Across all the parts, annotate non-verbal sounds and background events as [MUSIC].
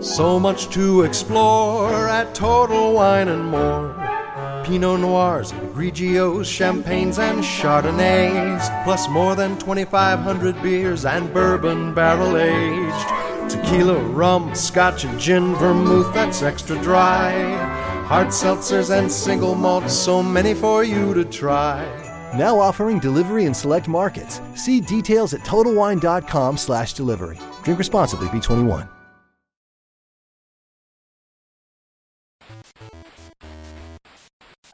So much to explore at Total Wine and More. Pinot Noirs and Grigios, Champagnes and Chardonnays, plus more than 2,500 beers and bourbon barrel aged. Tequila, rum, scotch, and gin, vermouth that's extra dry. Hard seltzers and single malts, so many for you to try. Now offering delivery in select markets. See details at TotalWine.com slash delivery. Drink responsibly, B21.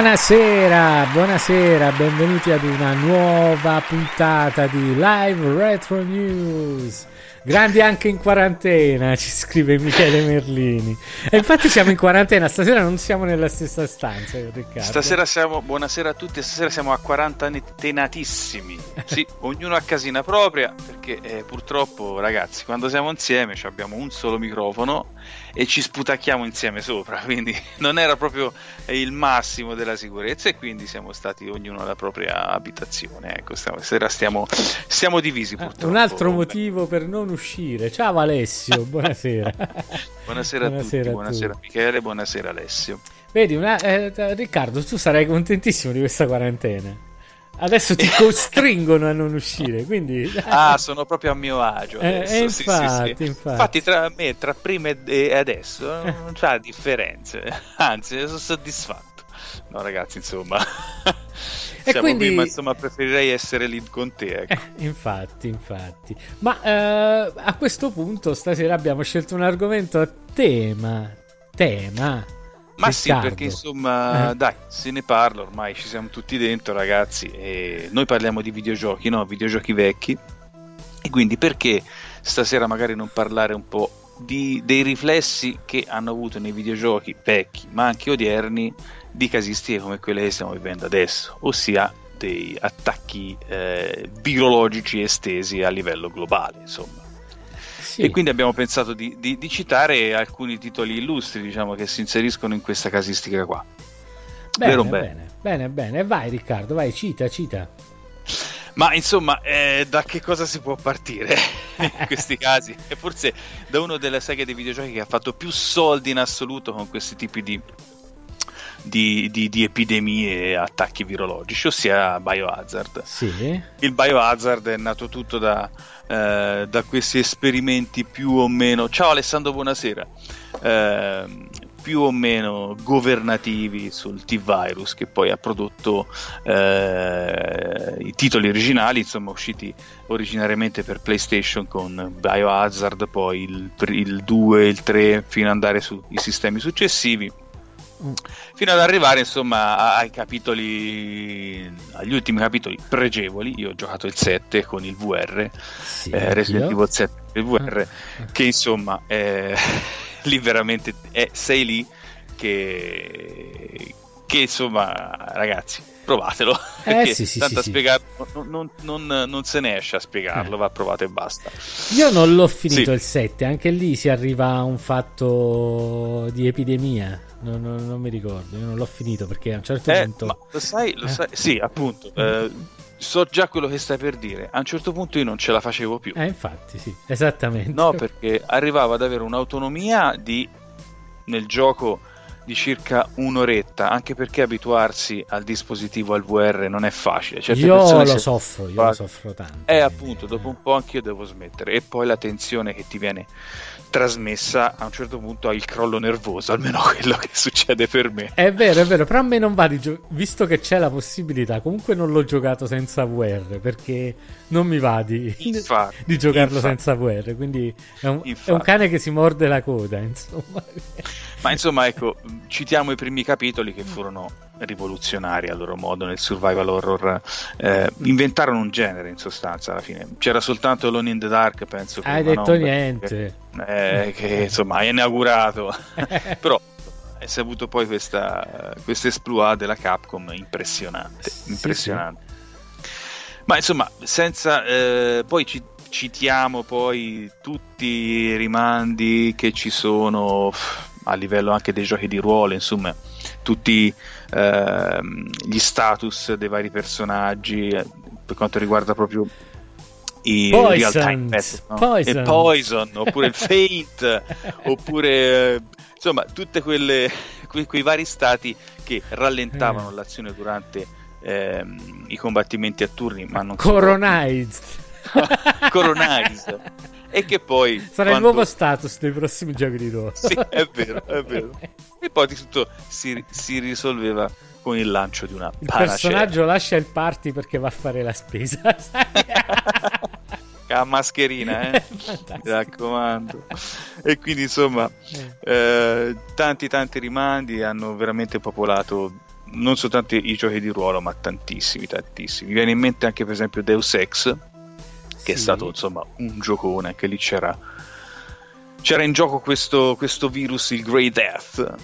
Buonasera, buonasera, benvenuti ad una nuova puntata di Live Retro News. Grandi anche in quarantena, [LAUGHS] ci scrive Michele Merlini. E infatti siamo in quarantena, stasera non siamo nella stessa stanza, Riccardo. Stasera siamo, buonasera a tutti, stasera siamo a quarantenatissimi. [LAUGHS] Sì, ognuno a casina propria, perché eh, purtroppo ragazzi, quando siamo insieme abbiamo un solo microfono e ci sputacchiamo insieme sopra, [LAUGHS] quindi non era proprio il massimo della sicurezza e quindi siamo stati ognuno alla propria abitazione. Ecco, stasera stiamo, stiamo divisi Ah, purtroppo. Un altro motivo per non uscire. Ciao Alessio, [LAUGHS] buonasera. Buonasera, a Buonasera tutti, a buonasera tutti. Michele, buonasera Alessio. Vedi, una- eh, Riccardo, tu sarai contentissimo di questa quarantena. Adesso ti [LAUGHS] costringono a non uscire, quindi... [LAUGHS] Ah, sono proprio a mio agio. Eh, adesso, eh, sì, infatti, sì, sì. infatti. tra me, tra prima e- e adesso, [LAUGHS] non c'è differenze. Anzi, sono soddisfatto. No, ragazzi, insomma. E Siamo quindi- qui, ma insomma, preferirei essere lì con te. Ecco. Eh, infatti, infatti. Ma eh, a questo punto stasera abbiamo scelto un argomento a tema. Tema. Ma sì, Riccardo. perché insomma, Eh. dai, se ne parla ormai, ci siamo tutti dentro, ragazzi. E noi parliamo di videogiochi, no? Videogiochi vecchi. E quindi perché stasera magari non parlare un po' di- dei riflessi che hanno avuto nei videogiochi vecchi, ma anche odierni, di casistiche come quelle che stiamo vivendo adesso, ossia dei attacchi eh, virologici estesi a livello globale, insomma. Sì. E quindi abbiamo pensato di, di- di citare alcuni titoli illustri, diciamo, che si inseriscono in questa casistica qua. bene, vero, bene, bene, bene. Vai Riccardo, vai, cita, cita. Ma insomma, eh, da che cosa si può partire [LAUGHS] in questi casi? E forse da una delle saghe dei videogiochi che ha fatto più soldi in assoluto con questi tipi di, di, di- di epidemie e attacchi virologici, ossia Biohazard. Sì. Il Biohazard è nato tutto da, eh, da questi esperimenti più o meno. Ciao Alessandro, buonasera. Ehm, più o meno governativi sul T-Virus che poi ha prodotto eh, i titoli originali, insomma, usciti originariamente per PlayStation con Biohazard, poi il, il 2, il 3, fino ad andare sui sistemi successivi. Fino ad arrivare insomma a- ai capitoli agli ultimi capitoli pregevoli io ho giocato il 7 con il VR Sì, eh, Resident. Evil 7 il VR Ah. che insomma eh, [LAUGHS] lì veramente è, sei lì che, che insomma, ragazzi, provatelo. Eh, sì, sì, tanto sì, spiegarlo, non, non, non, non, se ne esce a spiegarlo, eh. va provato e basta. Io non l'ho finito il 7, anche lì si arriva a un fatto di epidemia. Non, non, non, mi ricordo, io non l'ho finito perché a un certo eh, punto. Ma lo sai, lo sai? Sì, appunto. Eh, so già quello che stai per dire. A un certo punto io non ce la facevo più. Eh, infatti, sì, esattamente. No, perché arrivavo ad avere un'autonomia di nel gioco di circa un'oretta, anche perché abituarsi al dispositivo al VR non è facile. Certe io lo se... soffro, io lo soffro tanto. Eh, appunto, dopo un po' anch'io devo smettere. E poi la tensione che ti viene trasmessa a un certo punto ha il crollo nervoso, almeno [LAUGHS] quello che succede per me. È vero, è vero, però a me non va di gio- visto che c'è la possibilità, comunque non l'ho giocato senza VR perché non mi va di, infatti, di giocarlo infatti. senza VR, quindi è un, è un, cane che si morde la coda, [LAUGHS] insomma. Ma insomma, ecco, citiamo i primi capitoli che furono rivoluzionari a loro modo nel survival horror. Eh, inventarono un genere in sostanza alla fine. C'era soltanto Alone in the Dark, penso. Hai detto no, niente. Che, eh, che insomma hai inaugurato. [LAUGHS] Però si è avuto poi questa, questa esploit della Capcom impressionante. impressionante. Sì. Ma insomma, senza eh, poi ci, citiamo poi tutti i rimandi che ci sono a livello anche dei giochi di ruolo, insomma, tutti ehm, gli status dei vari personaggi eh, per quanto riguarda proprio i real time battle, no? Poison. Poison oppure il [LAUGHS] Fate oppure eh, insomma tutte quelle quei, vari stati che rallentavano eh. l'azione durante ehm, i combattimenti a turni ma non Coronized. [LAUGHS] Coronized. E che poi sarà quando... il nuovo status dei prossimi giochi di ruolo. Sì è vero è vero. [LAUGHS] E poi di tutto si, si risolveva con il lancio di una il personaggio lascia il party perché va a fare la spesa. [LAUGHS] A mascherina eh? mi raccomando. E quindi insomma eh. eh, tanti tanti rimandi hanno veramente popolato non soltanto i giochi di ruolo ma tantissimi tantissimi mi viene in mente anche per esempio Deus Ex che sì. è stato insomma un giocone, che lì c'era, c'era in gioco questo, questo virus, il Grey Death,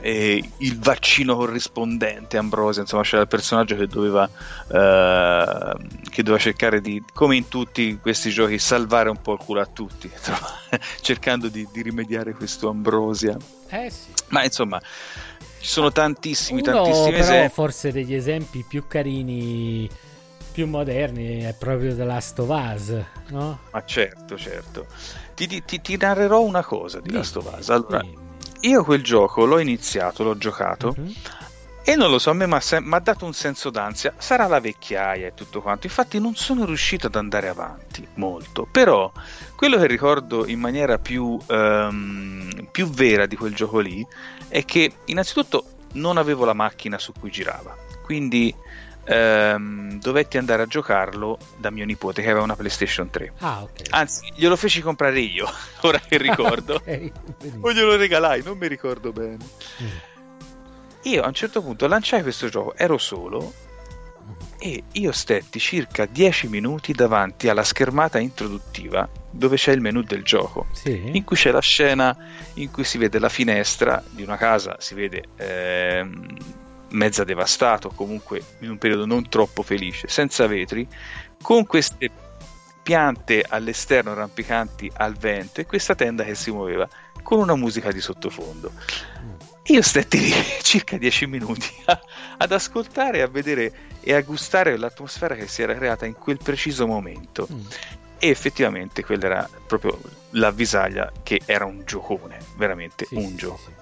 e il vaccino corrispondente, Ambrosia, insomma c'era il personaggio che doveva, eh, che doveva cercare di, come in tutti questi giochi, salvare un po' il culo a tutti, [LAUGHS] cercando di, di, rimediare questo Ambrosia. Eh sì. Ma insomma... Ci sono tantissimi, Uno, tantissimi però, esempi. Forse degli esempi più carini più moderni è proprio The Last of Us, no? Ma certo, certo. Ti, ti, ti narrerò una cosa di Last of Us. Allora, io quel gioco l'ho iniziato, l'ho giocato. Uh-huh. E non lo so, a me mi ha dato un senso d'ansia. Sarà la vecchiaia e tutto quanto. Infatti, non sono riuscito ad andare avanti molto. Però, quello che ricordo in maniera più, um, più vera di quel gioco lì è che, innanzitutto, non avevo la macchina su cui girava. Quindi ehm, dovetti andare a giocarlo da mio nipote che aveva una PlayStation 3. Ah, okay. Anzi, glielo feci comprare io, [LAUGHS] ora che ricordo. [LAUGHS] okay, o glielo regalai, non mi ricordo bene. Mm. Io a un certo punto lanciai questo gioco, ero solo e io stetti circa 10 minuti davanti alla schermata introduttiva dove c'è il menu del gioco, sì. in cui c'è la scena in cui si vede la finestra di una casa, si vede ehm, mezza devastato, comunque in un periodo non troppo felice, senza vetri, con queste piante all'esterno rampicanti al vento e questa tenda che si muoveva con una musica di sottofondo. Io stetti lì [LAUGHS] circa 10 minuti a, ad ascoltare, a vedere e a gustare l'atmosfera che si era creata in quel preciso momento. Mm. E effettivamente quella era proprio l'avvisaglia che era un giocone, veramente sì, un sì, gioco. Sì,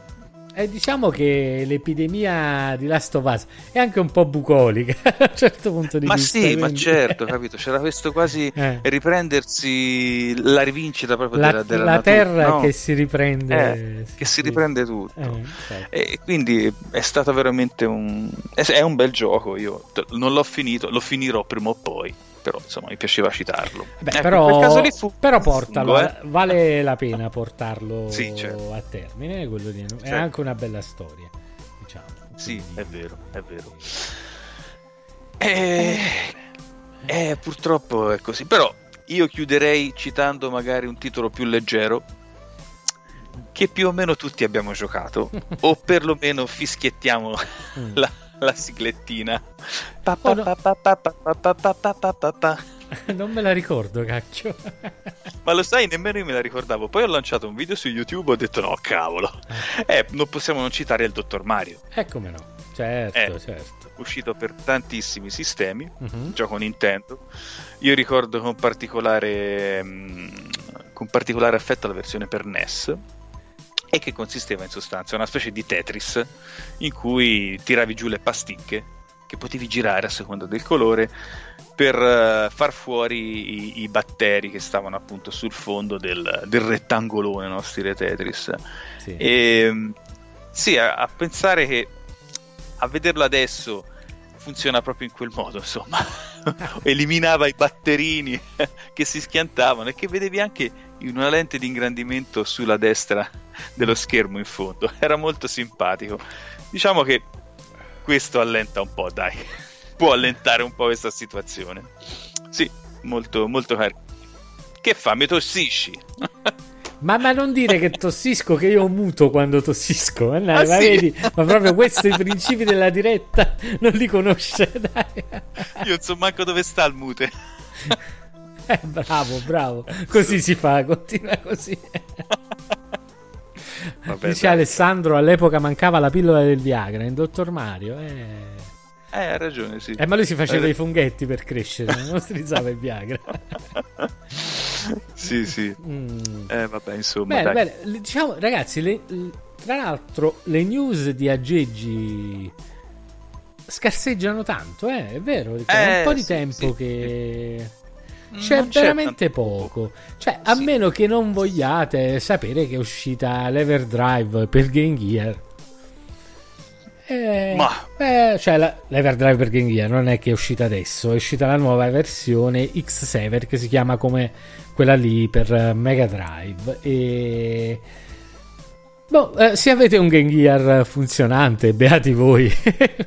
eh, diciamo che l'epidemia di Last of Us è anche un po' bucolica [LAUGHS] a un certo punto di ma vista. Ma sì, quindi... ma certo, capito? C'era questo quasi [LAUGHS] eh. riprendersi la rivincita proprio la, della, della la terra no? che si riprende. Eh, sì, che si riprende tutto. Certo. E quindi è stato veramente un... è un bel gioco. Io non l'ho finito, lo finirò prima o poi però insomma mi piaceva citarlo. Beh, ecco, però, fu, però portalo, fungo, eh? vale la pena portarlo [LAUGHS] sì, certo. a termine, quello di, certo. è anche una bella storia, diciamo. Sì, Quindi... è vero, è vero. Eh, eh, purtroppo è così, però io chiuderei citando magari un titolo più leggero che più o meno tutti abbiamo giocato, [LAUGHS] o perlomeno fischiettiamo Mm. la, la siglettina. Non me la ricordo, cacchio. Ma lo sai, nemmeno io me la ricordavo. Poi ho lanciato un video su YouTube e ho detto no, cavolo. Eh, non possiamo non citare il dottor Mario. Eh, no. Certo, eh, certo. Uscito per tantissimi sistemi, uh-huh. gioco Nintendo. Io ricordo con particolare, con particolare affetto la versione per NES e che consisteva in sostanza in una specie di Tetris in cui tiravi giù le pasticche che potevi girare a seconda del colore per eh, far fuori i, i batteri che stavano appunto sul fondo del, del rettangolone no? stile Tetris Sì. e mm, sì, a, a pensare che a vederlo adesso funziona proprio in quel modo, insomma. [LAUGHS] Eliminava i batterini [LAUGHS] che si schiantavano e che vedevi anche in una lente di ingrandimento sulla destra dello schermo in fondo. [LAUGHS] Era molto simpatico. Diciamo che questo allenta un po', dai. [LAUGHS] Può allentare un po' questa situazione. Sì, molto, molto carino. Che fa? Mi tossisci? [LAUGHS] Ma, ma non dire che tossisco, che io muto quando tossisco. eh, Ah, ma sì? vedi, ma proprio questi principi della diretta non li conosce, dai. Io non so manco dove sta il mute. Eh, bravo, bravo. Così si fa, continua così. Vabbè, Dice dai. Alessandro, all'epoca mancava la pillola del Viagra in Dottor Mario. Eh. Eh, hai ragione, sì. Eh, ma lui si faceva Eh, i funghetti per crescere, non utilizzava il Viagra. [LAUGHS] sì, sì. Mm. Eh, vabbè, insomma, Bene, bene. Diciamo, ragazzi, le- tra l'altro le news di aggeggi scarseggiano tanto, eh? è vero, è Eh, un po' di sì, tempo sì. che c'è non c'è veramente tanto poco. Cioè, a Sì. meno che non vogliate sapere che è uscita l'Everdrive per Game Gear. Eh, Ma- eh, cioè la- l'Everdrive per Game Gear non è che è uscita adesso, è uscita la nuova versione X7 che si chiama come quella lì per Mega Drive. E boh, eh, se avete un Game Gear funzionante, beati voi, [LAUGHS]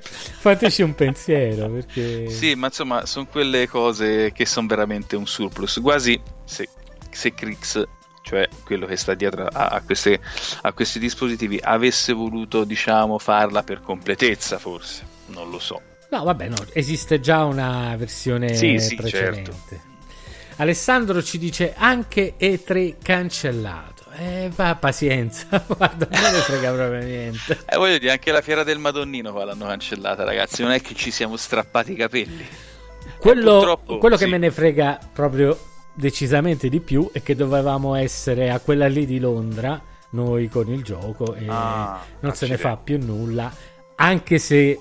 fateci un pensiero perché Sì, ma insomma, sono quelle cose che sono veramente un surplus. Quasi se, se Crix, cioè quello che sta dietro a, a queste- a questi dispositivi, avesse voluto, diciamo, farla per completezza, forse. Non lo so. No, vabbè, no, esiste già una versione Sì, sì, precedente. certo. Alessandro ci dice anche E3 cancellato. Eh, va, pazienza, [LAUGHS] guarda, non me ne frega proprio niente. Eh, voglio dire, anche la fiera del Madonnino qua l'hanno cancellata, ragazzi. Non è che ci siamo strappati i capelli. Quello, quello che sì. me ne frega proprio decisamente di più è che dovevamo essere a quella lì di Londra, noi con il gioco, e Ah, non se ne fa più nulla, anche se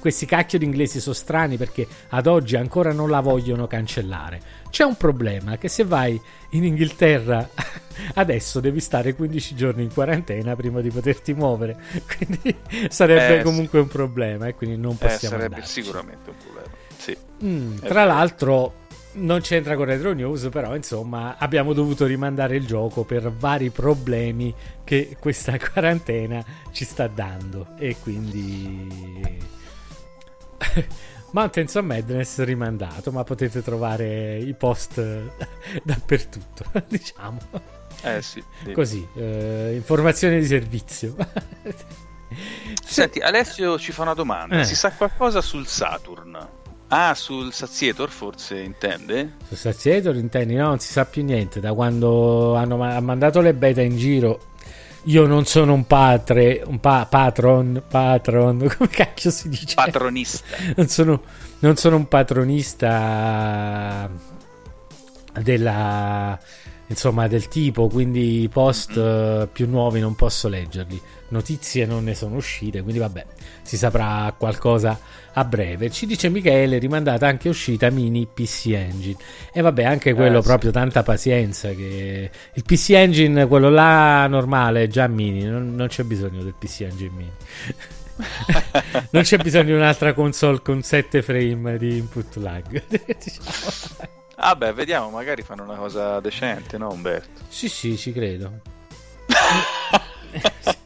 questi cacchio di inglesi sono strani perché ad oggi ancora non la vogliono cancellare. C'è un problema che se vai in Inghilterra [LAUGHS] adesso devi stare 15 giorni in quarantena prima di poterti muovere, [LAUGHS] quindi sarebbe Eh, sì. comunque un problema e quindi non Eh, possiamo sarebbe andarci. sicuramente un problema. Sì. Mm, È tra l'altro non c'entra con Retro News, però insomma abbiamo dovuto rimandare il gioco per vari problemi che questa [LAUGHS] quarantena ci sta dando e quindi [LAUGHS] Mountains of Madness rimandato, ma potete trovare i post [LAUGHS] dappertutto, [LAUGHS] diciamo. Eh sì. sì. Così, eh, informazioni di servizio. Senti, Alessio ci fa una domanda. Eh. Si sa qualcosa sul Saturn? Ah, sul Sazietor forse intende? Su Sazietor intendi? No, non si sa più niente. Da quando hanno ma- ha mandato le beta in giro, io non sono un patre, un pa- patron, patron, [LAUGHS] come cacchio si dice? Patronista. non, sono, non sono un patronista della insomma del tipo quindi i post eh, più nuovi non posso leggerli notizie non ne sono uscite quindi vabbè si saprà qualcosa a breve ci dice Michele rimandata anche uscita mini PC Engine e vabbè anche quello Eh, sì. proprio tanta pazienza che il PC Engine quello là normale è già mini non, non c'è bisogno del PC Engine mini [LAUGHS] non c'è bisogno di un'altra console con 7 frame di input lag. [LAUGHS] diciamo. Ah beh, vediamo, magari fanno una cosa decente, no Umberto? Sì, sì, ci credo. [LAUGHS]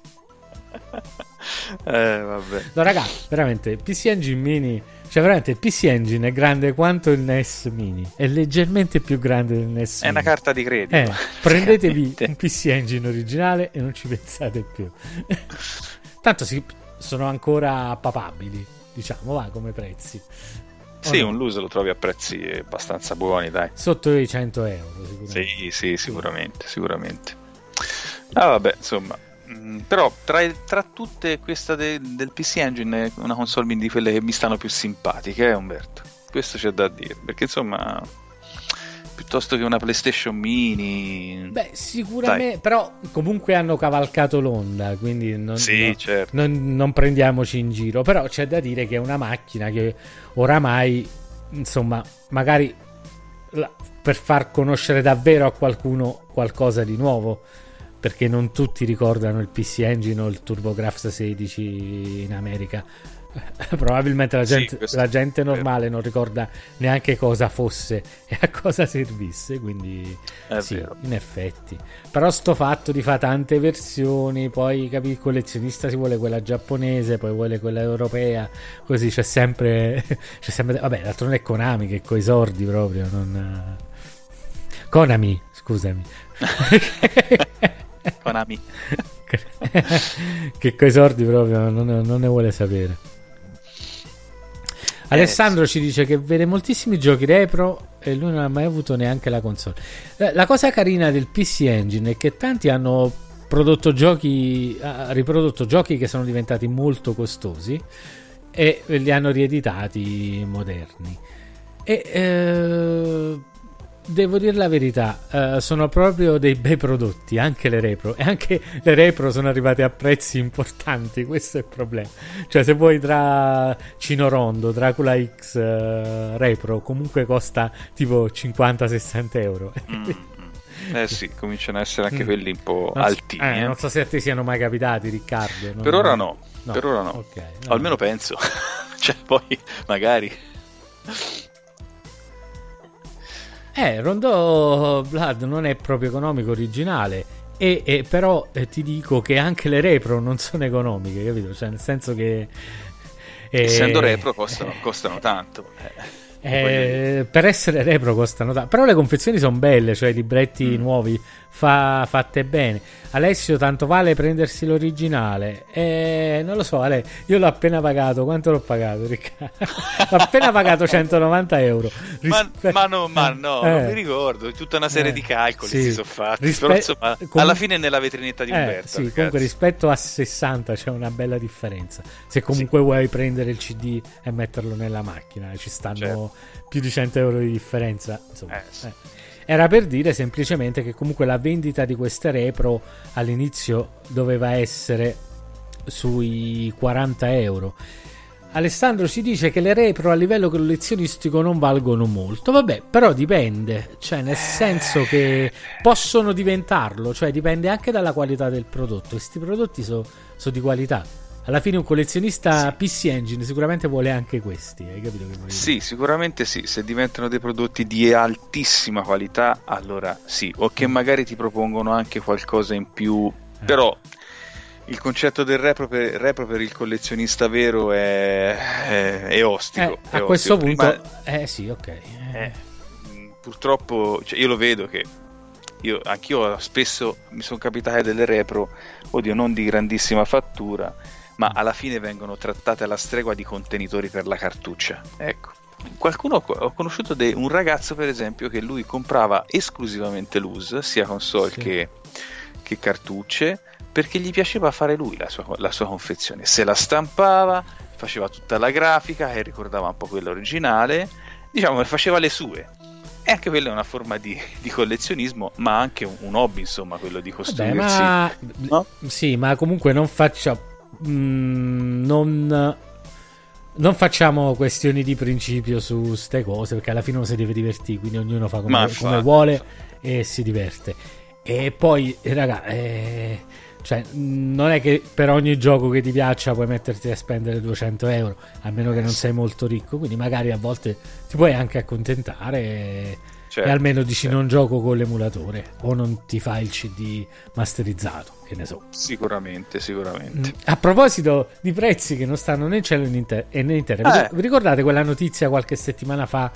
[LAUGHS] Eh, vabbè. No, raga, veramente, PC Engine Mini Cioè, veramente il PC Engine è grande quanto il NES Mini. È leggermente più grande del NES È una Mini. carta di credito. Eh, prendetevi [LAUGHS] un PC Engine originale e non ci pensate più. [LAUGHS] Tanto si- sono ancora papabili, diciamo, va come prezzi. Sì, un loose lo trovi a prezzi abbastanza buoni, dai. Sotto i 100 euro, sicuramente. Sì, sì, sicuramente, sicuramente. Ah, vabbè, insomma. Mm, Però tra, tra tutte questa de- del PC Engine è una console di quelle che mi stanno più simpatiche, eh, Umberto. Questo c'è da dire, perché insomma, piuttosto che una PlayStation Mini... Beh, sicuramente, però comunque hanno cavalcato l'onda, quindi non, sì, no- certo. non- non prendiamoci in giro. Però c'è da dire che è una macchina che oramai, insomma, magari la- per far conoscere davvero a qualcuno qualcosa di nuovo, perché non tutti ricordano il PC Engine o il TurboGrafx 16 in America. [LAUGHS] Probabilmente la Sì, gente, questo la gente normale non ricorda neanche cosa fosse e a cosa servisse, quindi È sì, vero. in effetti. Però sto fatto di fa tante versioni, poi capi, il collezionista si vuole quella giapponese, poi vuole quella europea, così c'è sempre... [LAUGHS] c'è sempre vabbè, l'altro non è Konami che coi sordi proprio, non... Konami, scusami. [LAUGHS] [LAUGHS] Konami. [LAUGHS] che coi sordi proprio non, non ne vuole sapere. Alessandro ci dice che vede moltissimi giochi repro e lui non ha mai avuto neanche la console. Eh, La cosa carina del PC Engine è che tanti hanno prodotto giochi, riprodotto giochi che sono diventati molto costosi e li hanno rieditati moderni. E eh, devo dire la verità, eh, sono proprio dei bei prodotti, anche le repro. E anche le repro sono arrivate a prezzi importanti, [LAUGHS] questo è il problema. Cioè, se vuoi tra Cino Rondo, Dracula X, eh, repro, comunque costa tipo 50-60 euro. Mm, mm. Eh sì, cominciano a essere anche Mm. quelli un po' Non altini. eh, eh. non so se a te siano mai capitati, Riccardo. non- Per ora no, No, per ora no. ok, no. Almeno penso. [LAUGHS] cioè, poi magari. Eh, Rondo Blood non è proprio economico originale. E, e però eh, ti dico che anche le repro non sono economiche, capito? Cioè, nel senso che. eh, Essendo repro costano, costano tanto. Eh, per essere repro costano tanto. Però le confezioni sono belle, cioè i libretti Mm. nuovi fa- fatte bene. Alessio, tanto vale prendersi l'originale? Eh, non lo so, Ale, io l'ho appena pagato. Quanto l'ho pagato, Riccardo? [LAUGHS] l'ho appena pagato 190 euro. Ma, Rispe- ma no, ma no, Eh. non mi ricordo. Tutta una serie Eh, di calcoli sì. si sono fatti. Rispe- Però insomma, comun- alla fine nella vetrinetta di Eh, Umberto. sì, ragazzi. comunque rispetto a 60 c'è una bella differenza. Se comunque vuoi prendere il CD e metterlo nella macchina, ci stanno Certo. Più di 100 euro di differenza. Insomma, Eh, sì. eh. Era per dire semplicemente che comunque la vendita di queste repro all'inizio doveva essere sui 40 euro. Alessandro ci dice che le repro a livello collezionistico non valgono molto. Vabbè, però dipende, cioè nel senso che possono diventarlo, cioè dipende anche dalla qualità del prodotto. Questi prodotti sono di qualità. Alla fine un collezionista PC Engine sicuramente vuole anche questi, hai capito che? Sì, sicuramente sì. Se diventano dei prodotti di altissima qualità, allora sì. O che magari ti propongono anche qualcosa in più. Eh. Però il concetto del repro per, repro per il collezionista vero è, è, è ostico. Eh, è a questo ostico. punto, Prima- eh sì, ok. eh, purtroppo cioè, io lo vedo che io, anch'io spesso mi sono capitate delle repro, oddio, non di grandissima fattura, ma alla fine vengono trattate alla stregua di contenitori per la cartuccia. Ecco. Qualcuno ho conosciuto de- un ragazzo, per esempio, che lui comprava esclusivamente l'US, sia console Sì. che, che cartucce, perché gli piaceva fare lui la sua, la sua confezione. Se la stampava, faceva tutta la grafica e ricordava un po' quella originale, diciamo che faceva le sue. E anche quella è una forma di, di collezionismo, ma anche un, un hobby, insomma, quello di costruirsi. ma no? sì, ma comunque non faccia mm, non non facciamo questioni di principio su queste cose perché alla fine uno si deve divertire, quindi ognuno fa come, come vuole e si diverte. E poi, raga, eh, cioè, mh, non è che per ogni gioco che ti piaccia puoi metterti a spendere 200 euro, a meno che non sei molto ricco, quindi magari a volte ti puoi anche accontentare. Certo, e almeno dici certo. non gioco con l'emulatore o non ti fai il CD masterizzato, che ne so. Sicuramente, sicuramente. Mm. A proposito di prezzi che non stanno né in cielo né in, ter- né in terra, eh. vi ricordate quella notizia qualche settimana fa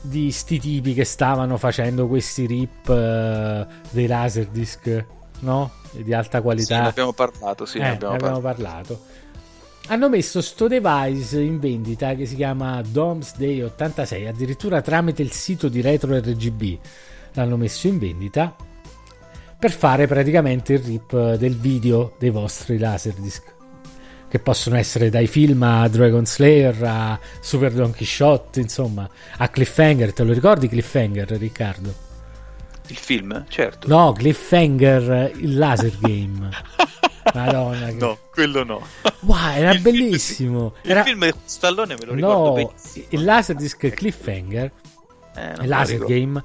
di sti tipi che stavano facendo questi rip uh, dei laserdisc, no? Di alta qualità. Sì, ne abbiamo parlato, sì, eh, ne abbiamo, abbiamo parlato. parlato. Hanno messo sto device in vendita che si chiama Domsday 86, addirittura tramite il sito di Retro RGB l'hanno messo in vendita per fare praticamente il rip del video dei vostri laserdisc che possono essere dai film a Dragon Slayer a Super Don Quixote, insomma, a Cliffhanger. Te lo ricordi Cliffhanger, Riccardo? Il film? Certo. No, Cliffhanger, il laser game. [LAUGHS] Madonna. Che... No, quello no. Wow, era il bellissimo. Film, era... Il film di Stallone me lo ricordo no, benissimo. Il Laserdisc Cliffhanger, eh, il laser game,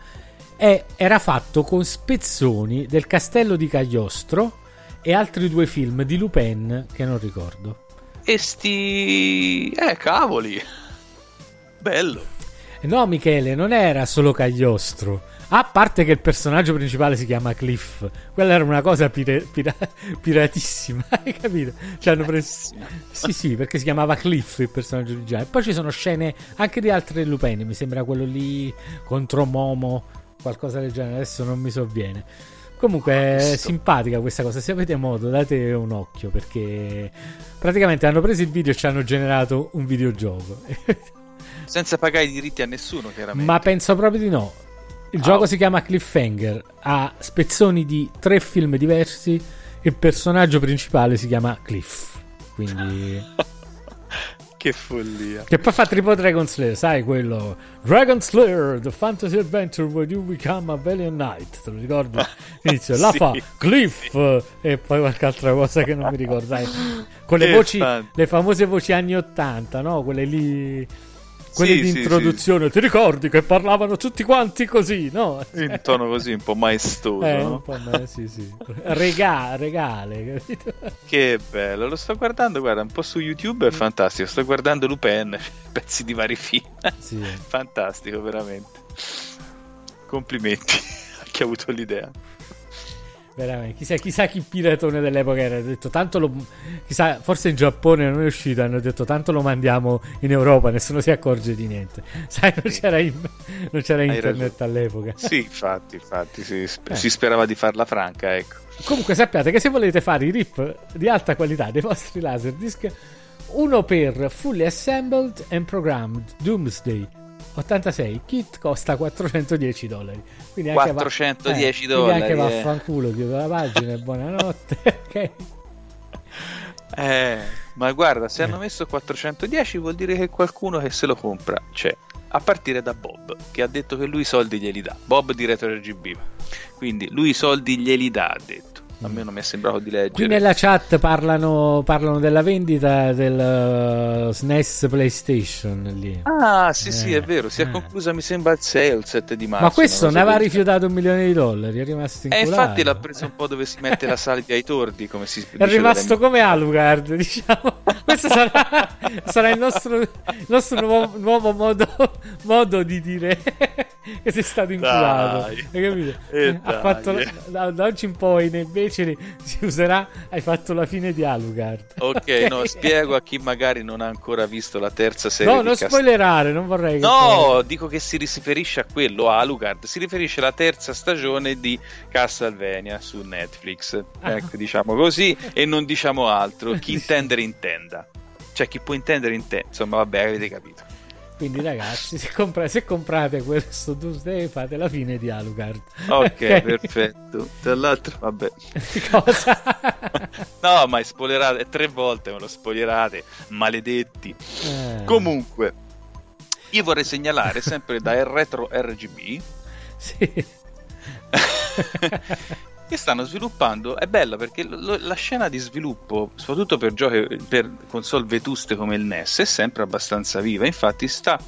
è, era fatto con spezzoni del castello di Cagliostro e altri due film di Lupin che non ricordo. E sti... Eh, cavoli. Bello. No, Michele, non era solo Cagliostro. A parte che il personaggio principale si chiama Cliff, quella era una cosa pire, pira, piratissima, [LAUGHS] hai capito? Cioè hanno preso... Sì, sì, perché si chiamava Cliff il personaggio originale. Poi ci sono scene anche di altre Lupin, mi sembra quello lì contro Momo, qualcosa del genere, adesso non mi sovviene. Comunque è simpatica questa cosa, se avete modo date un occhio perché praticamente hanno preso il video e ci hanno generato un videogioco. [LAUGHS] Senza pagare i diritti a nessuno, chiaramente. Ma penso proprio di no. Il oh. gioco si chiama Cliffhanger, ha spezzoni di tre film diversi il personaggio principale si chiama Cliff. Quindi... [LAUGHS] Che follia. Che poi fa tipo Dragon Slayer, sai quello? Dragon Slayer, the fantasy adventure where you become a valiant knight. Te lo ricordi? Inizio, sì. la fa Cliff e poi qualche altra cosa che non mi ricordo. Con le voci, le famose voci anni 80, no? Quelle lì quelli sì, di sì, introduzione, sì. ti ricordi che parlavano tutti quanti così, no? In tono così un po' maestoso, eh, no? un po' ma- sì, sì. Rega- regale, capito? Che bello, lo sto guardando, guarda, un po' su YouTube è fantastico, sto guardando Lupin, [LAUGHS] pezzi di vari film. Sì. fantastico, veramente. Complimenti [LAUGHS] a chi ha avuto l'idea. Veramente, chissà, chissà chi piratone dell'epoca era. detto tanto lo. Chissà, forse in Giappone non è uscito. Hanno detto tanto lo mandiamo in Europa, nessuno si accorge di niente. [LAUGHS] Sai, non c'era, in, non c'era internet all'epoca. Sì, infatti, infatti, si, eh. si sperava di farla franca, ecco. Comunque sappiate che se volete fare i rip di alta qualità dei vostri laserdisc, uno per Fully Assembled and Programmed Doomsday 86 kit costa 410 dollari. Quindi anche 410 va, eh, dollari quindi anche eh. vaffanculo chiudo la pagina e [LAUGHS] buonanotte ok? Eh, ma guarda se eh. hanno messo 410 vuol dire che qualcuno che se lo compra c'è a partire da Bob che ha detto che lui i soldi glieli dà. Bob di Retro RGB quindi lui i soldi glieli dà ha detto a me non mi è sembrato di leggere. Qui nella chat parlano, parlano della vendita del uh, SNES PlayStation. Lì. Ah, sì, eh, sì, è vero. Si è eh. conclusa, mi sembra, il 6 o il 7 di marzo. Ma questo ne aveva rifiutato un milione di dollari. È rimasto in E eh, infatti l'ha preso un po' dove si mette la salvia ai tordi. Come si è rimasto come Alucard, [LAUGHS] diciamo. Questo sarà, sarà il nostro, nostro nuovo, nuovo modo, modo, di dire [LAUGHS] che sei stato inculato. Hai capito? Eh, ha fatto da, da oggi in poi invece invece si userà hai fatto la fine di Alucard. Ok, no, [LAUGHS] spiego a chi magari non ha ancora visto la terza serie. No, non Cast... spoilerare, non vorrei. No, che... dico che si riferisce a quello, a Alucard. Si riferisce alla terza stagione di Castlevania su Netflix. Ah. Ecco, diciamo così, e non diciamo altro. [LAUGHS] Chi intendere intenda. Cioè, chi può intendere intende. Insomma, vabbè, avete capito. Quindi ragazzi, se, compra- se, comprate questo Tuesday fate la fine di Alucard. Ok, okay. [LAUGHS] perfetto. Tra l'altro, vabbè. Cosa? [LAUGHS] no, ma spoilerate tre volte, me lo spoilerate, maledetti. Eh. Comunque, io vorrei segnalare sempre [LAUGHS] da Retro RGB. Sì. Che stanno sviluppando è bella perché lo, la scena di sviluppo soprattutto per giochi per console vetuste come il NES è sempre abbastanza viva infatti sta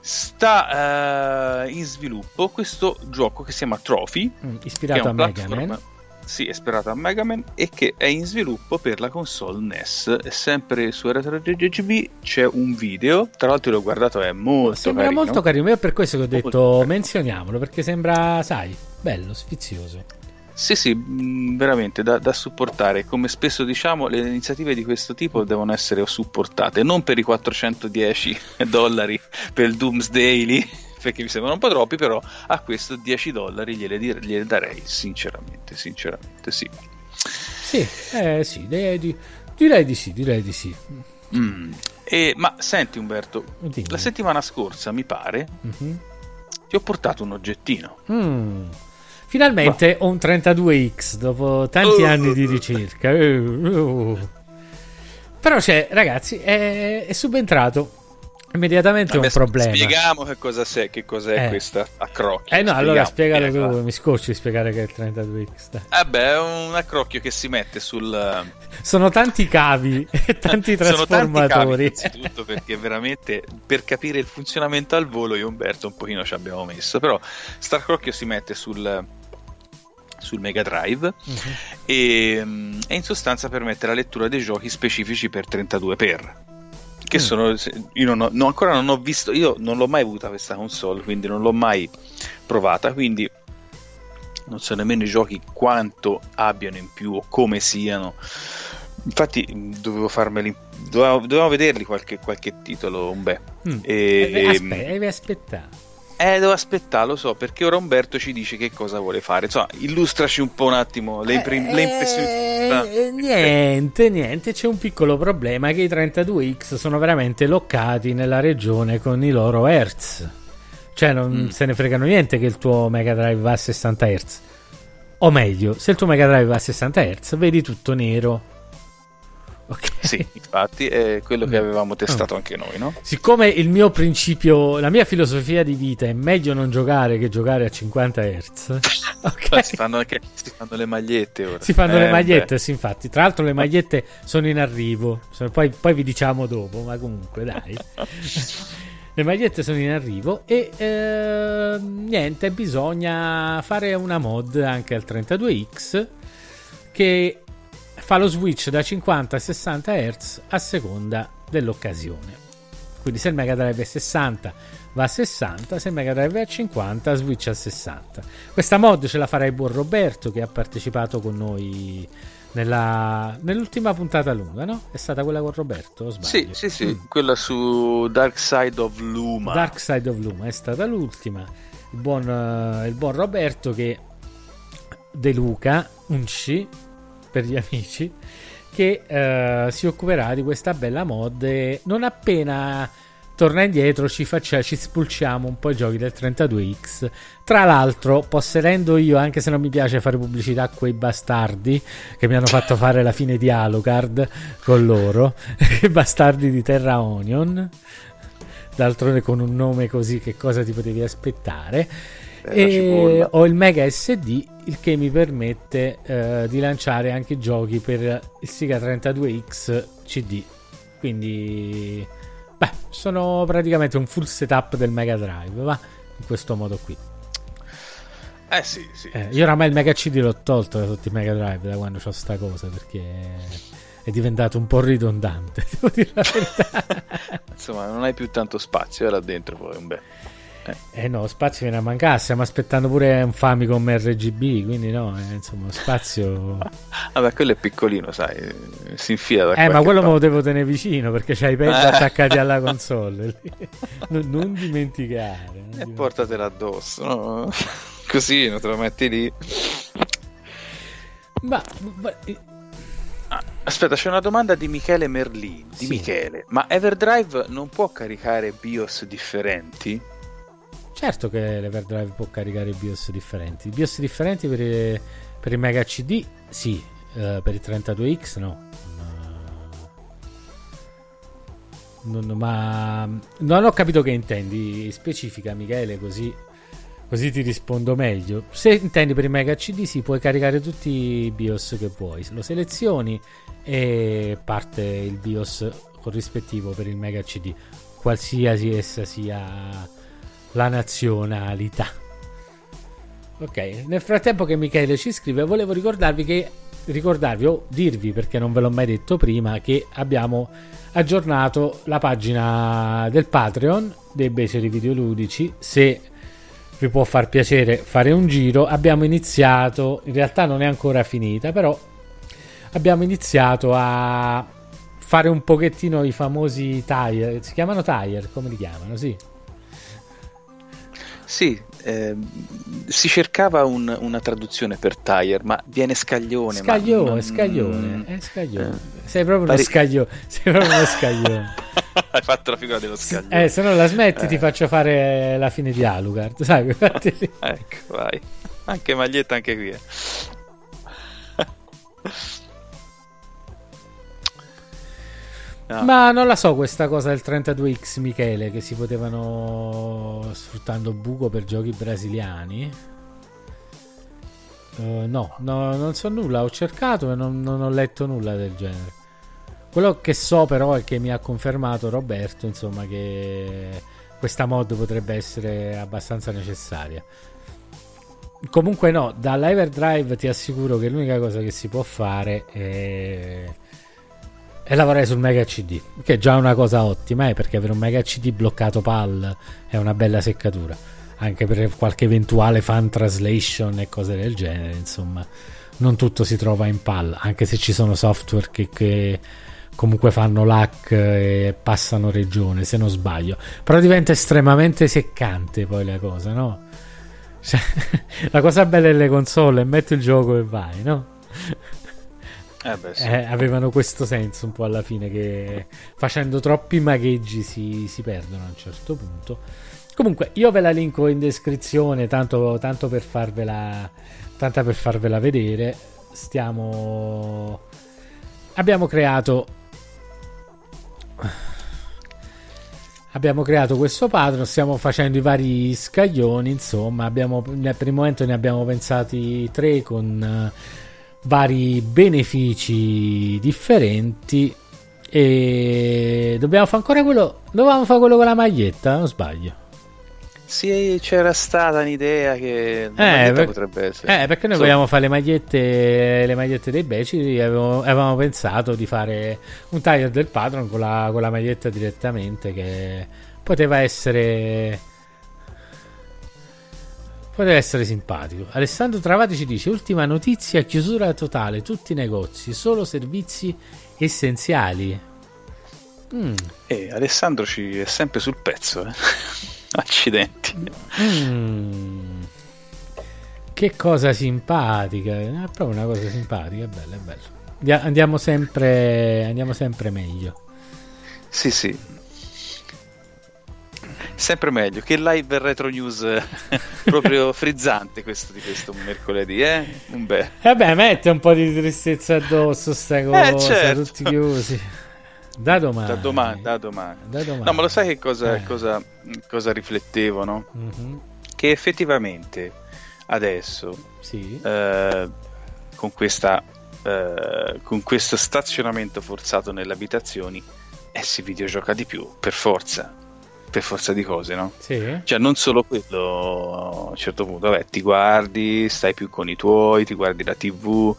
sta uh, in sviluppo questo gioco che si chiama Trophy mm, ispirato a Mega Man sì, è ispirato a Mega Man e che è in sviluppo per la console NES. E sempre su RetroGGB c'è un video, tra l'altro l'ho guardato, è molto sembra carino. molto carino, è per questo che ho detto carino. menzioniamolo, perché sembra, sai, bello, sfizioso. Sì, sì, mh, veramente da, da supportare. Come spesso diciamo, le iniziative di questo tipo devono essere supportate, non per i 410 [LAUGHS] dollari per il Doomsday lì, [LAUGHS] perché mi sembrano un po' troppi, però a questo 10 dollari gliele, gliele darei, sinceramente, sinceramente, sì. Sì, eh, sì, direi di, direi di sì, direi di sì. Mm. E- ma senti Umberto, Dimmi. la settimana scorsa, mi pare, Mhm. ti ho portato un oggettino. Mm. Finalmente ho un 32X dopo tanti Oh. anni di ricerca. Eh, oh. Però c'è, ragazzi, è, è subentrato immediatamente Vabbè, un problema. Spieghiamo che cosa c'è, che cos'è Eh. questa accrocchio. Eh no, allora spiegalo tu, spiega. mi scocci spiegare che è il 32X. dai. Vabbè, è un accrocchio che si mette sul... Sono tanti cavi e [LAUGHS] tanti Sono tanti cavi trasformatori. innanzitutto perché veramente per capire il funzionamento al volo io e Umberto un pochino ci abbiamo messo però Starcrocchio si mette sul, sul Mega Drive Mhm. e, mm, e in sostanza permette la lettura dei giochi specifici per 32x che Mm. sono io non ho- no, ancora non ho visto io non l'ho mai avuta questa console quindi non l'ho mai provata quindi non so nemmeno i giochi quanto abbiano in più o come siano infatti mh, dovevo farmeli dovevo, dovevo vederli qualche, qualche titolo un beh Mm. e, Eh, Aspetta, devi aspettare. Eh, devo aspettare, lo so, perché ora Umberto ci dice che cosa vuole fare. Insomma, illustraci un po' un attimo le, imprim- le impressioni. Eh, niente, niente, c'è un piccolo problema che i 32X sono veramente loccati nella regione con i loro Hertz. Cioè non Mm. se ne fregano niente che il tuo Mega Drive va a 60 Hz. O meglio, se il tuo Mega Drive va a 60 Hz, vedi tutto nero. Ok. Sì, infatti è quello che Mm. avevamo testato anche noi, no? Siccome il mio principio, la mia filosofia di vita è meglio non giocare che giocare a 50 Hz. [LAUGHS] Ok. Si, fanno anche, si fanno le magliette ora. Si fanno Eh, le magliette, beh. sì, infatti. Tra l'altro, le magliette sono in arrivo. Poi, poi vi diciamo dopo, ma comunque, dai. [LAUGHS] le magliette sono in arrivo. E ehm, niente, bisogna fare una mod anche al 32X che fa lo switch da 50 a 60 Hz a seconda dell'occasione. Quindi, se il Mega Drive è 60, va a 60, se il Mega Drive è a 50, switch a 60. Questa mod ce la farà il buon Roberto che ha partecipato con noi nella- nell'ultima puntata lunga, no? È stata quella con Roberto? o Sì, sbaglio? sì, sì, Mm. quella su Dark Side of Luma. Dark Side of Luma è stata l'ultima. Il buon, eh, il buon Roberto che De Luca, un C per gli amici, che eh, si occuperà di questa bella mod e non appena torna indietro ci, faccia, ci spulciamo un po' i giochi del 32X. Tra l'altro, possedendo io, anche se non mi piace fare pubblicità a quei bastardi che mi hanno fatto fare la fine di Alucard con loro, [LAUGHS] i bastardi di Terra Onion. D'altronde con un nome così che cosa ti potevi aspettare? Eh, e ho il Mega SD, il che mi permette eh, di lanciare anche giochi per il Sega 32X CD. Quindi, beh, sono praticamente un full setup del Mega Drive, va? In questo modo qui. Eh sì, sì. Eh, io oramai il Mega CD l'ho tolto da tutti i Mega Drive da quando ho sta cosa perché è diventato un po' ridondante, [LAUGHS] devo dire la verità. [LAUGHS] Insomma, non hai più tanto spazio, era dentro poi un beh. Eh no, spazio viene a mancare, stiamo aspettando pure un Famicom RGB, quindi no, eh, insomma, spazio... [LAUGHS] Vabbè, quello è piccolino, sai, eh, si infila Eh, ma quello me lo parte. devo tenere vicino perché c'hai i pad Eh. attaccati alla [LAUGHS] console. [LAUGHS] non, non dimenticare. non E dimenticare. portatela addosso, no? Così non te lo metti lì. Ma, ma- eh, Ah, Aspetta, c'è una domanda di Michele Merlin. Di Sì. Michele, ma Everdrive non può caricare BIOS differenti? Certo che l'Everdrive può caricare i BIOS differenti. I BIOS differenti per, i- per il Mega CD, sì, eh, per il 32X no. Non- non- ma non ho capito che intendi. Specifica, Michele, così, così ti rispondo meglio. Se intendi per il Mega CD, sì, puoi caricare tutti i BIOS che vuoi. Lo selezioni e parte il BIOS corrispettivo per il Mega CD, qualsiasi essa sia la nazionalità. Ok, nel frattempo che Michele ci scrive, volevo ricordarvi che ricordarvi o dirvi perché non ve l'ho mai detto prima che abbiamo aggiornato la pagina del Patreon dei Beceri Videoludici. Se vi può far piacere fare un giro, abbiamo iniziato, in realtà non è ancora finita, però abbiamo iniziato a fare un pochettino i famosi tire. Si chiamano tire, come li chiamano? Sì. Sì, eh, si cercava un, una traduzione per tire, ma viene scaglione. Scaglione, non... scaglione, è scaglione. Eh. Sei proprio Pari... uno scaglione. [LAUGHS] Sei proprio uno scaglione. [LAUGHS] Hai fatto la figura dello scaglione. Eh, se no la smetti, eh. ti faccio fare la fine di Alucard. [LAUGHS] Sai, ecco, vai. Anche maglietta, anche qui. No. Ma non la so questa cosa del 32X Michele che si potevano sfruttando buco per giochi brasiliani. Uh, no, no, non so nulla, ho cercato e non, non, ho letto nulla del genere. Quello che so però è che mi ha confermato Roberto, insomma, che questa mod potrebbe essere abbastanza necessaria. Comunque no, dall'Everdrive ti assicuro che l'unica cosa che si può fare è e lavorare sul Mega CD, che è già una cosa ottima, eh, perché avere un Mega CD bloccato PAL è una bella seccatura, anche per qualche eventuale fan translation e cose del genere, insomma, non tutto si trova in PAL, anche se ci sono software che, che comunque fanno LAC e passano regione, se non sbaglio, però diventa estremamente seccante poi la cosa, no? Cioè, [LAUGHS] la cosa bella delle console è metti il gioco e vai, no? Eh beh, sì. eh, avevano questo senso un po' alla fine che facendo troppi magheggi si, si, perdono a un certo punto. Comunque io ve la linko in descrizione tanto, tanto per farvela per farvela vedere. Stiamo abbiamo creato abbiamo creato questo Patreon, stiamo facendo i vari scaglioni, insomma, abbiamo, per il momento ne abbiamo pensati tre con vari benefici differenti e dobbiamo fare ancora quello dovevamo fare quello con la maglietta non sbaglio sì c'era stata un'idea che eh, per, potrebbe essere eh, perché noi so. vogliamo fare le magliette le magliette dei beci avevamo, avevamo pensato di fare un taglio del patron con la, con la maglietta direttamente che poteva essere Poteva essere simpatico. Alessandro Travati ci dice: Ultima notizia, chiusura totale, tutti i negozi, solo servizi essenziali. Mm. Eh, Alessandro ci è sempre sul pezzo. Eh? [LAUGHS] Accidenti. Mm. Che cosa simpatica. È proprio una cosa simpatica, è bello, è bello. Andiamo sempre, andiamo sempre meglio. Sì, sì, sempre meglio che live retro news eh, [LAUGHS] proprio frizzante questo di questo mercoledì eh? un bel vabbè mette un po' di tristezza addosso stai cosa eh, certo. tutti chiusi da domani. Da domani, da domani. Da domani. No, ma lo sai che cosa, eh. cosa, cosa riflettevo, no? Mm-hmm. Che effettivamente adesso, sì. eh, con, questa, eh, con questo stazionamento forzato nelle abitazioni, eh, si videogioca di più, per forza per forza di cose, no? Sì. Cioè, non solo quello, a un certo punto, vabbè, ti guardi, stai più con i tuoi, ti guardi la TV,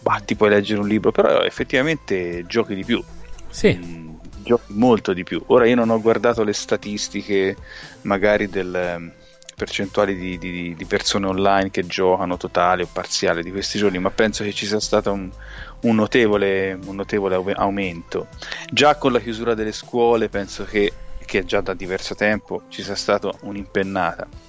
bah, ti puoi leggere un libro, però effettivamente giochi di più. Sì. Mm, giochi molto di più. Ora io non ho guardato le statistiche magari del percentuali di, di, di, persone online che giocano totale o parziale di questi giorni, ma penso che ci sia stato un, un, notevole, un notevole aumento. Già con la chiusura delle scuole penso che che già da diverso tempo ci sia stata un'impennata.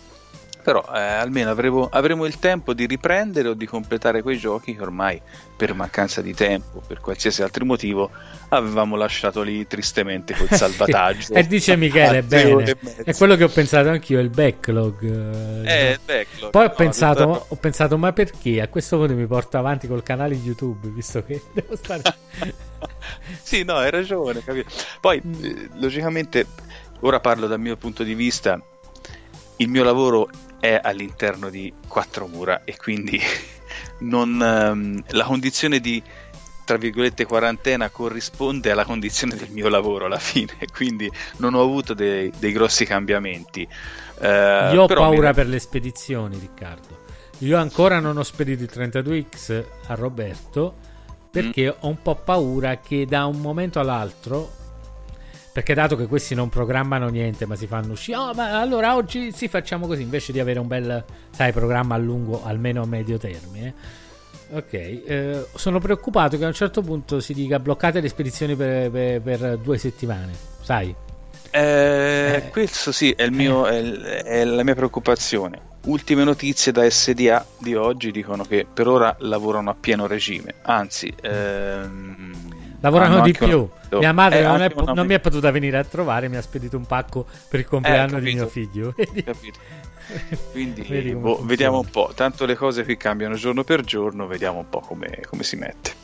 Però eh, almeno avremo, avremo il tempo di riprendere o di completare quei giochi che ormai per mancanza di tempo, per qualsiasi altro motivo, avevamo lasciato lì tristemente col [LAUGHS] salvataggio. e dice Michele, bene, è quello che ho pensato anch'io, il backlog. Eh, il backlog. Poi ho, no, pensato, tutta... ho pensato, ma perché a questo punto mi porto avanti col canale YouTube, visto che [LAUGHS] devo stare... [LAUGHS] sì, no, hai ragione. Capito? Poi, mm. eh, logicamente, ora parlo dal mio punto di vista, il mio lavoro è all'interno di quattro mura e quindi [LAUGHS] non, um, la condizione di tra virgolette quarantena corrisponde alla condizione del mio lavoro alla fine [LAUGHS] quindi non ho avuto dei, dei grossi cambiamenti uh, io ho paura mi... per le spedizioni Riccardo Io ancora non ho spedito il 32X a Roberto perché mm. ho un po' paura che da un momento all'altro perché dato che questi non programmano niente ma si fanno uscire oh, ma allora oggi sì facciamo così invece di avere un bel sai programma a lungo almeno a medio termine. Ok eh, sono preoccupato che a un certo punto si dica bloccate le spedizioni per, per, per due settimane sai? Eh, eh, questo sì è, mio, è, è la mia preoccupazione. Ultime notizie da SDA di oggi dicono che per ora lavorano a pieno regime, anzi ehm, lavorano di più. Un... Mia madre eh, non, è, non mi è potuta venire a trovare, mi ha spedito un pacco per il compleanno eh, di mio figlio. Quindi [LAUGHS] boh, vediamo un po', tanto le cose qui cambiano giorno per giorno, vediamo un po' come, come si mette.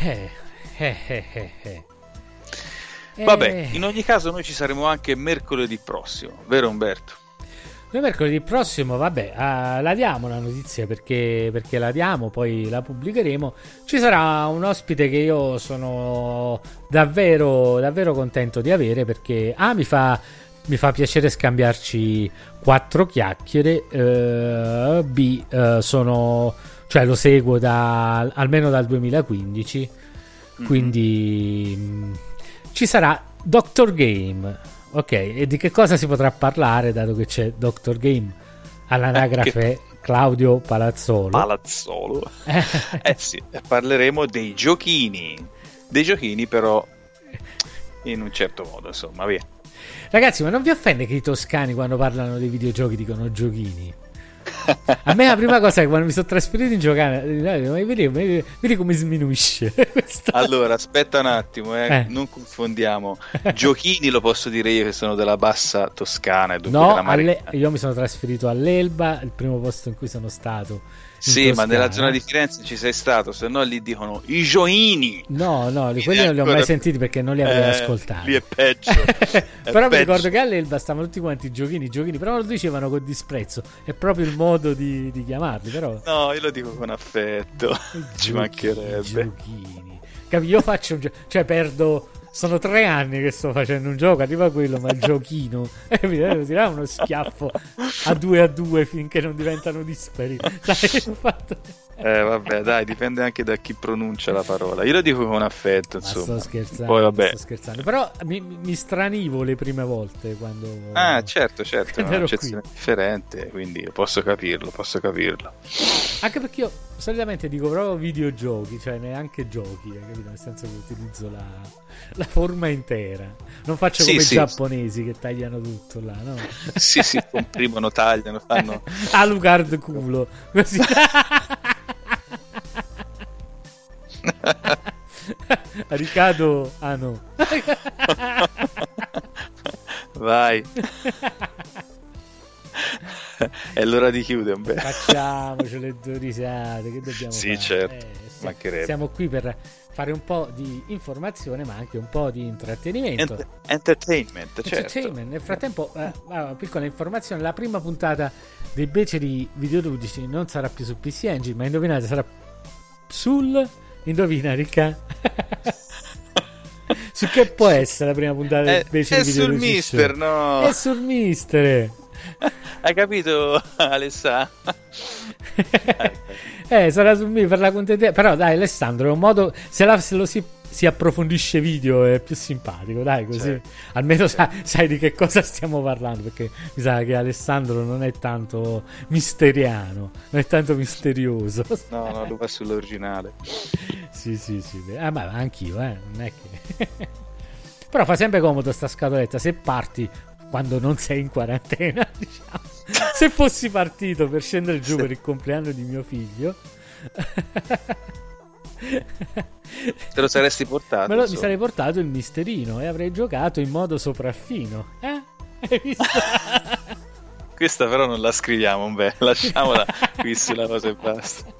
Eh, eh, eh, eh. Vabbè, in ogni caso noi ci saremo anche mercoledì prossimo, vero Umberto? Noi mercoledì prossimo, vabbè, uh, la diamo la notizia perché, perché, la diamo, poi la pubblicheremo. Ci sarà un ospite che io sono davvero, davvero contento di avere perché A mi fa, mi fa piacere scambiarci quattro chiacchiere, uh, B uh, sono, cioè lo seguo da, almeno dal 2015, mm-hmm. quindi mh, mm, ci sarà Doctor Game Ok, e di che cosa si potrà parlare dato che c'è Doctor Game all'anagrafe eh, Claudio Palazzolo? Palazzolo. [LAUGHS] eh sì, parleremo dei giochini. Dei giochini però in un certo modo, insomma, via. Ragazzi, ma non vi offende che i toscani quando parlano dei videogiochi dicono giochini? A me la prima cosa è che quando mi sono trasferito in giocare, vedi, vedi, vedi come sminuisce. [LAUGHS] allora, aspetta un attimo, eh. Eh. non confondiamo. [LAUGHS] Giochini lo posso dire io che sono della bassa Toscana. no, alle... io mi sono trasferito all'Elba, il primo posto in cui sono stato sì, ma nella zona di Firenze ci sei stato, se no lì dicono i gioini. No, no, di quelli non li ho mai sentiti perché non li avrei eh, ascoltati. Lì è peggio. [LAUGHS] è però peggio. mi ricordo che all'Elba stavano tutti quanti giochini, giochini, però lo dicevano con disprezzo. È proprio il modo di, di chiamarli, però. No, io lo dico con affetto. [LAUGHS] ci mancherebbe. Giochini. Capi? Io faccio un gioco, cioè perdo sono tre anni che sto facendo un gioco, arriva quello, ma il [LAUGHS] giochino. E mi devo tirare uno schiaffo a due a due finché non diventano disperi. Dai, [LAUGHS] fatto... Eh vabbè, dai, dipende anche da chi pronuncia la parola. Io lo dico con affetto, insomma. Ma sto scherzando. Poi vabbè. Sto scherzando. Però mi, mi, stranivo le prime volte quando Ah, certo, certo, [LAUGHS] è un'accezione differente, quindi posso capirlo, posso capirlo. Anche perché io solitamente dico proprio videogiochi, cioè neanche giochi, eh, capito? Nel senso che utilizzo la, la forma intera. Non faccio sì, come sì, i giapponesi che tagliano tutto là, no? Sì, sì, [LAUGHS] comprimono, tagliano, fanno Alucard culo. Così. [LAUGHS] [LAUGHS] Ricado ah no. Vai. [LAUGHS] È l'ora di chiudere. Beh. Facciamoci le due risate. Che dobbiamo sì, fare? certo. Eh, siamo qui per fare un po' di informazione, ma anche un po' di intrattenimento. Ent- entertainment, certo. Entertainment. Nel frattempo, eh, una piccola informazione: la prima puntata dei beceri videoludici non sarà più su PC Engine, ma indovinate, sarà sul. Indovina, Ricca. su che può essere la prima puntata dei beceri videoludici? È sul Mister, no? È sul Mister. Hai capito, Alessà? [LAUGHS] eh, sarà su me per la contenuta. Però dai, Alessandro, è un modo. Se, la, se lo si, si, approfondisce video è più simpatico, dai, così certo. almeno certo. Sai, sai, di che cosa stiamo parlando. Perché mi sa che Alessandro non è tanto misteriano, non è tanto misterioso. No, no, [LAUGHS] lo fa sull'originale. sì, sì, sì. Ah, ma anch'io, eh, non è che. [LAUGHS] Però fa sempre comodo sta scatoletta. Se parti quando non sei in quarantena, [LAUGHS] diciamo. Se fossi partito per scendere giù per il compleanno di mio figlio, te lo saresti portato. Lo, mi sarei portato il misterino e avrei giocato in modo sopraffino. Eh? [LAUGHS] Hai visto? [LAUGHS] Questa però non la scriviamo, beh, [LAUGHS] lasciamola qui sulla cosa e basta.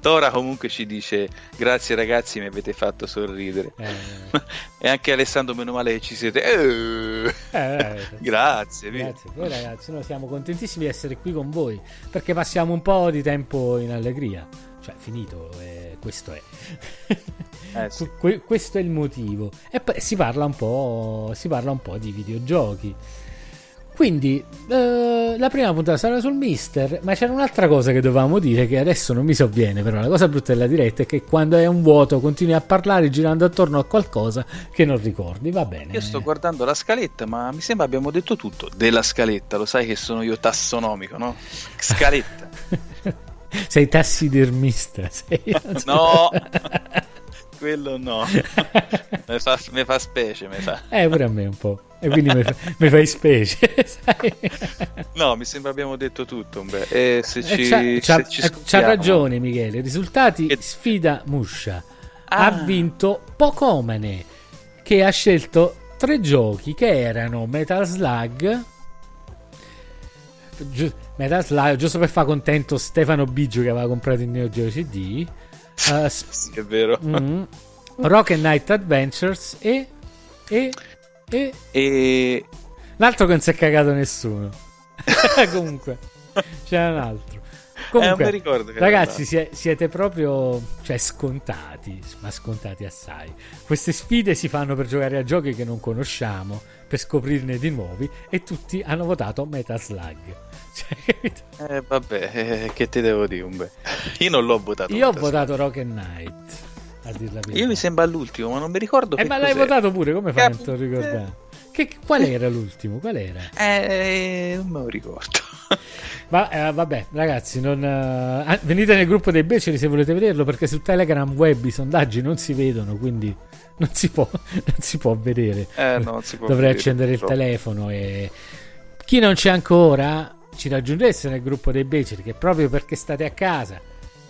Tora comunque ci dice grazie ragazzi mi avete fatto sorridere eh. e anche Alessandro meno male che ci siete eh. Eh, eh grazie grazie voi ragazzi noi siamo contentissimi di essere qui con voi perché passiamo un po' di tempo in allegria cioè finito eh, questo è eh, [LAUGHS] sì. que- questo è il motivo e poi si parla un po' si parla un po' di videogiochi Quindi eh, la prima puntata sarà sul Mister, ma c'era un'altra cosa che dovevamo dire che adesso non mi sovviene, però la cosa brutta della diretta è che quando è un vuoto continui a parlare girando attorno a qualcosa che non ricordi, va bene. Io sto guardando la scaletta, ma mi sembra abbiamo detto tutto della scaletta, lo sai che sono io tassonomico, no? Scaletta. [LAUGHS] sei tassidermista, [LAUGHS] sei... no! quello no. mi, fa, mi fa specie, mi fa. Eh, pure a me un po'. E quindi mi, fa, fai specie, [LAUGHS] sai? No, mi sembra abbiamo detto tutto. E se Eh, ci, c'ha, c'ha- ci c'ha scopriamo- ragione Michele. Risultati Che- sfida Muscia. Ah. Ha vinto Pocomane che ha scelto tre giochi che erano Metal Slug. Metal Slug, giusto per far contento Stefano Biggio che aveva comprato il Neo Geo CD. eh, s- [LAUGHS] Sì, è vero. mm, Rock and Night Adventures e, e, e E l'altro che non si è cagato nessuno. [LAUGHS] Comunque, c'era un altro. Eh, Comunque, mi ricordo ragazzi, era sie- siete proprio cioè, scontati, ma scontati assai. Queste sfide si fanno per giocare a giochi che non conosciamo, per scoprirne di nuovi, e tutti hanno votato Metal Slug. [LAUGHS] Cioè? Eh, vabbè, eh, che ti devo dire? Umbe? Io non l'ho votato. Io ho votato Rock and Night. A dir la Slug. verità. Io mi sembra all'ultimo, ma non mi ricordo Eh, ma l'hai votato pure, come fai a non ricordare? Che, qual era l'ultimo? Qual era? Eh, non me lo ricordo. [LAUGHS] Ma eh, vabbè, ragazzi, non, eh, ah, venite nel gruppo dei beceri se volete vederlo, perché su Telegram web i sondaggi non si vedono, quindi non si può, [LAUGHS] non si può vedere. Eh, no, si può Dovrei vedere, accendere il purtroppo. telefono e chi non c'è ancora ci raggiungesse nel gruppo dei beceri, che proprio perché state a casa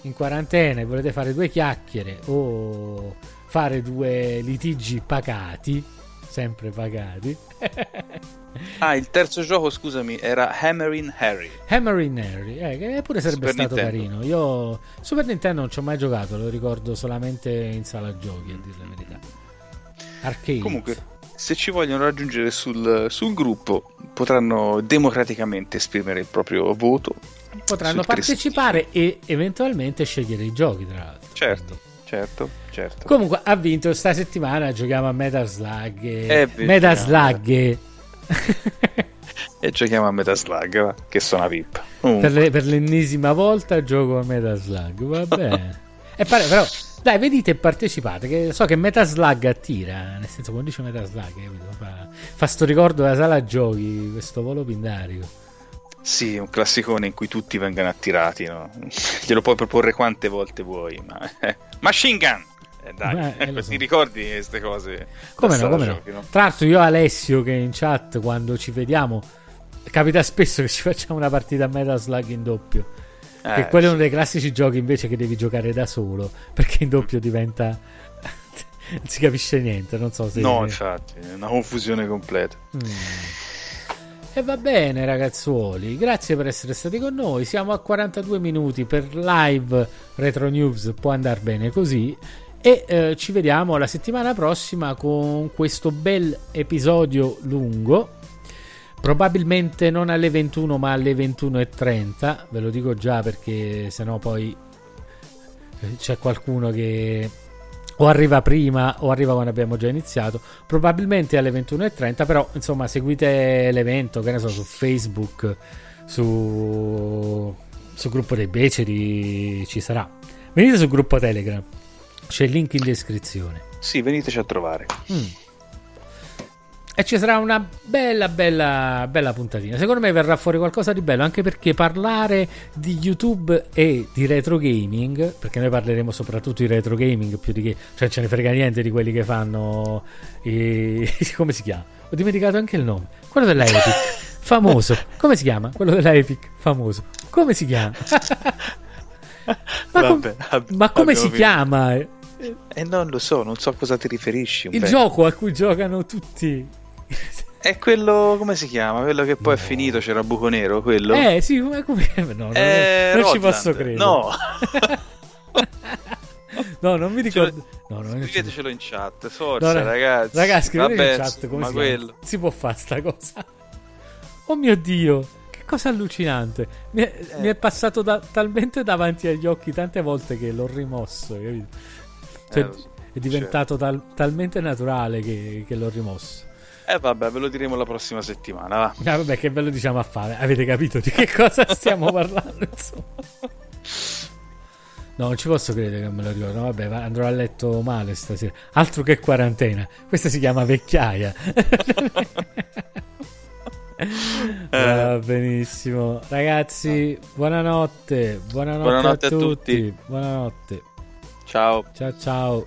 in quarantena e volete fare due chiacchiere o fare due litigi pagati, sempre pagati. [LAUGHS] Ah, il terzo gioco, scusami, era Hammering Harry. Hammer in Harry, eh, che pure sarebbe Super stato Nintendo. carino. Io Super Nintendo non ci ho mai giocato, lo ricordo solamente in sala giochi, a dire la verità. Arcade. Comunque, se ci vogliono raggiungere sul, sul gruppo, potranno democraticamente esprimere il proprio voto. potranno partecipare e eventualmente scegliere i giochi, tra l'altro. Certo, certo, certo. Comunque ha vinto sta settimana, giochiamo a Metal Slug. e- Eh, Metal. Slug e- giochiamo a Metal Slug, che sono pippa. Comunque, per, le- per l'ennesima volta gioco a Metal Slug, va bene. e pare, però, dai, vedete e partecipate, che so che Metal Slug attira, nel senso quando dice Metal Slug, capito? fa, fa sto ricordo della sala giochi, questo volo pindarico. Sì, un classicone in cui tutti vengono attirati, no? [LAUGHS] Glielo puoi proporre quante volte vuoi, ma... [LAUGHS] Machine Gun! Eh, dai, Eh, eh, [LAUGHS] ti so. ricordi queste cose? Come no, come no. giochi, no? Tra l'altro io e Alessio che in chat quando ci vediamo capita spesso che ci facciamo una partita a Metal Slug in doppio. Eh, che quello è sì. uno dei classici giochi invece che devi giocare da solo, perché in doppio diventa non si capisce niente, non so se No, infatti, è una confusione completa. Mm. E va bene ragazzuoli, grazie per essere stati con noi. Siamo a 42 minuti per live Retro News, può andare bene così. E eh, ci vediamo la settimana prossima con questo bel episodio lungo. Probabilmente non alle 21 ma alle 21.30, ve lo dico già perché sennò poi eh, c'è qualcuno che o arriva prima o arriva quando abbiamo già iniziato probabilmente alle 21.30 però insomma seguite l'evento che ne so su Facebook su sul gruppo dei beceri ci sarà venite sul gruppo Telegram c'è il link in descrizione Sì, veniteci a trovare. Mm. E ci sarà una bella, bella, bella puntatina. Secondo me verrà fuori qualcosa di bello, anche perché parlare di YouTube e di retro gaming, perché noi parleremo soprattutto di retro gaming più di che, cioè ce ne frega niente di quelli che fanno i... [LAUGHS] come si chiama? Ho dimenticato anche il nome. Quello della Epic, [LAUGHS] famoso. Come si chiama? Quello della Epic, famoso. Come si chiama? [LAUGHS] ma, com- Vabbè, vabbè, ma come si chiama? finito. Eh, non lo so, non so a cosa ti riferisci. Il gioco a cui giocano tutti. È quello, come si chiama? Quello che poi è finito, c'era buco nero, quello? Eh sì, come. No, non, Eh, non ci posso credere. No, [LAUGHS] No, non mi ricordo. No, no, scrivetecelo in chat, forza No, ra- ragazzi. Ragazzi, scrivete in chat come si, quello. si può fare sta cosa. [LAUGHS] Oh mio Dio, che cosa allucinante. Mi è, Eh. mi è passato da- talmente davanti agli occhi tante volte che l'ho rimosso, capito? Cioè, Eh, so, è diventato tal- talmente naturale che, che l'ho rimosso. Eh vabbè, ve lo diremo la prossima settimana, va. Ah, vabbè, che ve lo diciamo a fare. Avete capito di che cosa stiamo [LAUGHS] parlando, insomma. No, non ci posso credere che me lo ricordo. Vabbè, andrò a letto male stasera. Altro che quarantena. Questa si chiama vecchiaia. [LAUGHS] Va benissimo. Ragazzi, buonanotte. Buonanotte, buonanotte a, tutti. a tutti. Buonanotte. Ciao. Ciao ciao.